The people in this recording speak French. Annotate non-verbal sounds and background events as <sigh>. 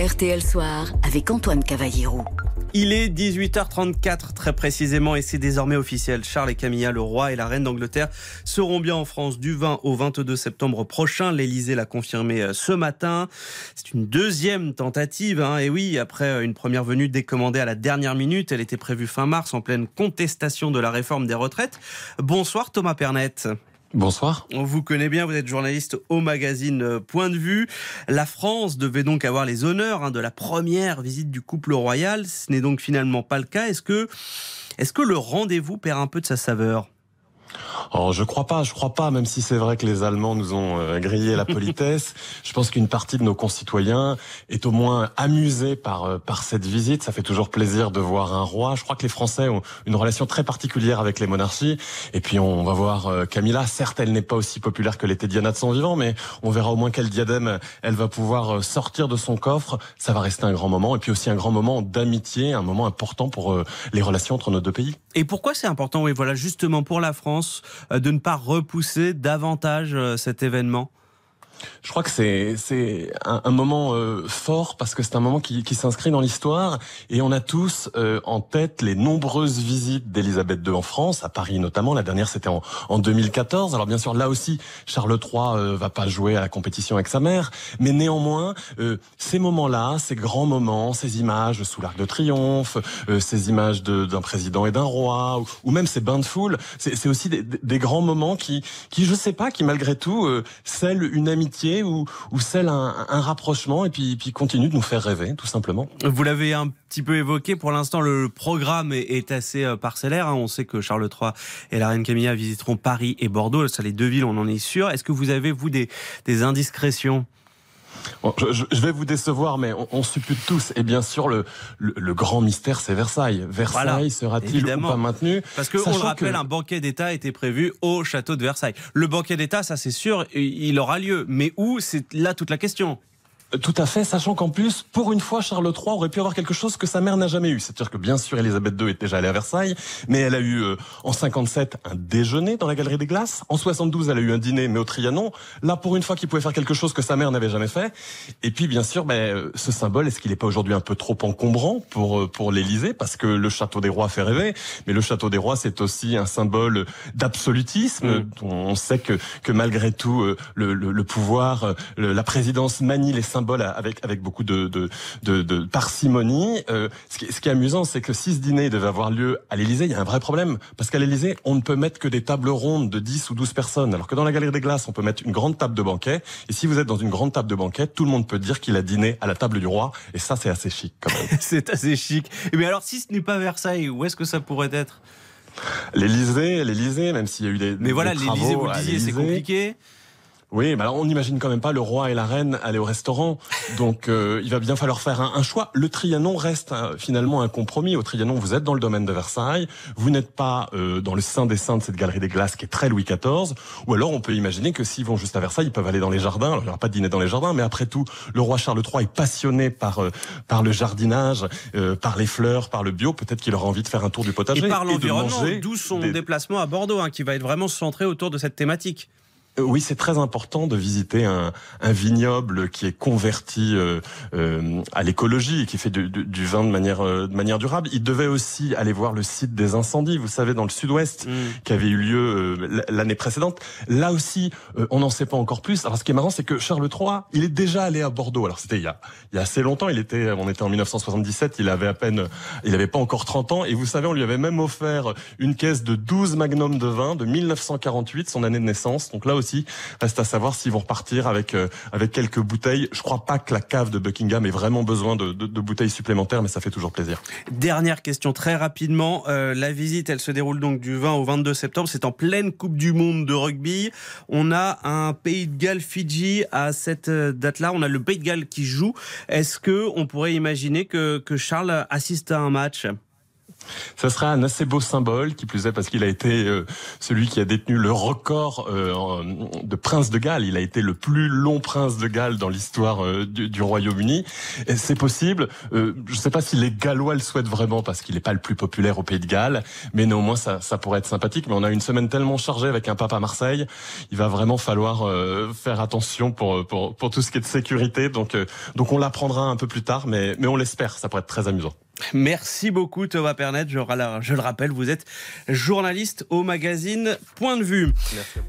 RTL Soir avec Antoine Cavallero. Il est 18h34 très précisément et c'est désormais officiel. Charles et Camilla, le roi et la reine d'Angleterre, seront bien en France du 20 au 22 septembre prochain. L'Elysée l'a confirmé euh, ce matin. C'est une deuxième tentative. Hein. et oui, après euh, une première venue décommandée à la dernière minute, elle était prévue fin mars en pleine contestation de la réforme des retraites. Bonsoir Thomas Pernet. Bonsoir. On vous connaît bien, vous êtes journaliste au magazine euh, Point de vue. La France devait donc avoir les honneurs hein, de la première visite du couple royal. Ce n'est donc finalement pas le cas. Est-ce que, est-ce que le rendez-vous perd un peu de sa saveur? Oh, je crois pas, je crois pas, même si c'est vrai que les Allemands nous ont euh, grillé la politesse. <laughs> je pense qu'une partie de nos concitoyens est au moins amusée par euh, par cette visite. Ça fait toujours plaisir de voir un roi. Je crois que les Français ont une relation très particulière avec les monarchies. Et puis on va voir euh, Camilla. Certes, elle n'est pas aussi populaire que l'était Diana de son vivant, mais on verra au moins quel diadème elle va pouvoir sortir de son coffre. Ça va rester un grand moment, et puis aussi un grand moment d'amitié, un moment important pour les relations entre nos deux pays. Et pourquoi c'est important? Oui, voilà, justement pour la France de ne pas repousser davantage euh, cet événement? Je crois que c'est c'est un, un, moment euh, fort parce que c'est un moment qui, qui s'inscrit dans l'histoire et on a tous euh, en tête les nombreuses visites d'Élisabeth II en France, à Paris notamment. La dernière c'était en, en 2014. Alors bien sûr là aussi Charles III euh, va pas jouer à la compétition avec sa mère, mais néanmoins ces moments-là, ces grands moments, ces images sous l'Arc de Triomphe, ces images d'un président et d'un roi, ou, ou, même ces bains de foule, c'est aussi des, des, grands moments qui qui je sais pas qui malgré tout scellent une amitié ou, ou celle un, rapprochement et puis, continue de nous faire rêver, tout simplement. Vous l'avez un petit peu évoqué. Pour l'instant, le programme est, assez euh, parcellaire. Hein. On sait que Charles III et la reine Camilla visiteront Paris et Bordeaux. Ça, les deux villes, on en est sûr. Est-ce que vous avez, vous, des indiscrétions? Je, vais vous décevoir, mais on, suppute tous. Et bien sûr, le, le, grand mystère, c'est Versailles. Versailles sera-t-il ou pas maintenu Parce que on le rappelle, un banquet d'État était prévu au château de Versailles. Le banquet d'État, ça c'est sûr, il aura lieu. Mais où C'est là toute la question. Tout à fait, sachant qu'en plus, pour une fois, Charles III aurait pu avoir quelque chose que sa mère n'a jamais eu. C'est-à-dire que bien sûr, Elisabeth II est déjà allée à Versailles, mais elle a eu euh, en 57 un déjeuner dans la Galerie des Glaces. En 72, elle a eu un dîner, mais au Trianon. Là, pour une fois, qu'il pouvait faire quelque chose que sa mère n'avait jamais fait. Et puis, bien sûr, ben, euh, ce symbole, est-ce qu'il n'est pas aujourd'hui un peu trop encombrant pour euh, pour l'Élysée? Parce que le château des rois fait rêver, mais le château des rois, c'est aussi un symbole d'absolutisme. Mm. On sait que que malgré tout, le, le, le pouvoir, la présidence manie les symboles avec avec beaucoup de de, de, de parcimonie. Euh, ce, qui, ce qui est amusant, c'est que si ce dîner devait avoir lieu à l'Élysée, il y a un vrai problème parce qu'à l'Élysée, on ne peut mettre que des tables rondes de 10 ou 12 personnes, alors que dans la Galerie des Glaces, on peut mettre une grande table de banquet. Et si vous êtes dans une grande table de banquet, tout le monde peut dire qu'il a dîné à la table du roi. Et ça, c'est assez chic quand même. <laughs> c'est assez chic. Mais alors, si ce n'est pas Versailles, où est-ce que ça pourrait être? L'Élysée, l'Élysée, même s'il y a eu des. Mais voilà, l'Élysée, vous le disiez, c'est compliqué. Oui, mais alors on n'imagine quand même pas le roi et la reine aller au restaurant. Donc euh, il va bien falloir faire un, choix. Le Trianon reste euh, finalement un compromis. Au Trianon, vous êtes dans le domaine de Versailles. Vous n'êtes pas euh, dans le sein des saints de cette galerie des glaces qui est très Louis XIV. Ou alors on peut imaginer que s'ils vont juste à Versailles, ils peuvent aller dans les jardins. Alors il n'y aura pas de dîner dans les jardins, mais après tout, le roi Charles III est passionné par par le jardinage, par les fleurs, par le bio. Peut-être qu'il aura envie de faire un tour du potager et par l'environnement. D'où son déplacement à Bordeaux, hein, qui va être vraiment centré autour de cette thématique. Euh, oui, c'est très important de visiter un, un vignoble qui est converti euh, euh, à l'écologie et qui fait du, du, vin de manière, euh, de manière durable. Il devait aussi aller voir le site des incendies, vous savez, dans le sud-ouest, mm. qui avait eu lieu l'année précédente. Là aussi, on n'en sait pas encore plus. Alors, ce qui est marrant, c'est que Charles III, il est déjà allé à Bordeaux. Alors, c'était il y a, il y a assez longtemps. Il était, on était en 1977. Il avait à peine, il avait pas encore 30 ans. Et vous savez, on lui avait même offert une caisse de 12 magnums de vin de 1948, son année de naissance. Donc là aussi, reste à savoir s'ils vont repartir avec euh, avec quelques bouteilles. Je crois pas que la cave de Buckingham ait vraiment besoin de, de, bouteilles supplémentaires, mais ça fait toujours plaisir. Dernière question très rapidement. Euh, la visite, elle se déroule donc du 20 au 22 septembre. C'est en pleine Coupe du Monde de rugby. On a un Pays de Galles Fidji à cette euh, date-là. On a le Pays de Galles qui joue. Est-ce que on pourrait imaginer que, que Charles assiste à un match? Ça sera un assez beau symbole, qui plus est parce qu'il a été euh, celui qui a détenu le record euh, de prince de Galles. Il a été le plus long prince de Galles dans l'histoire euh, du, Royaume-Uni. Et c'est possible. je ne sais pas si les Gallois le souhaitent vraiment parce qu'il n'est pas le plus populaire au Pays de Galles, mais néanmoins ça, ça pourrait être sympathique. Mais on a une semaine tellement chargée avec un pape à Marseille, il va vraiment falloir faire attention pour, pour, pour tout ce qui est de sécurité. Donc donc on l'apprendra un peu plus tard, mais mais on l'espère. Ça pourrait être très amusant. Merci beaucoup Thomas Pernet. Je, le rappelle, vous êtes journaliste au magazine Point de vue. Merci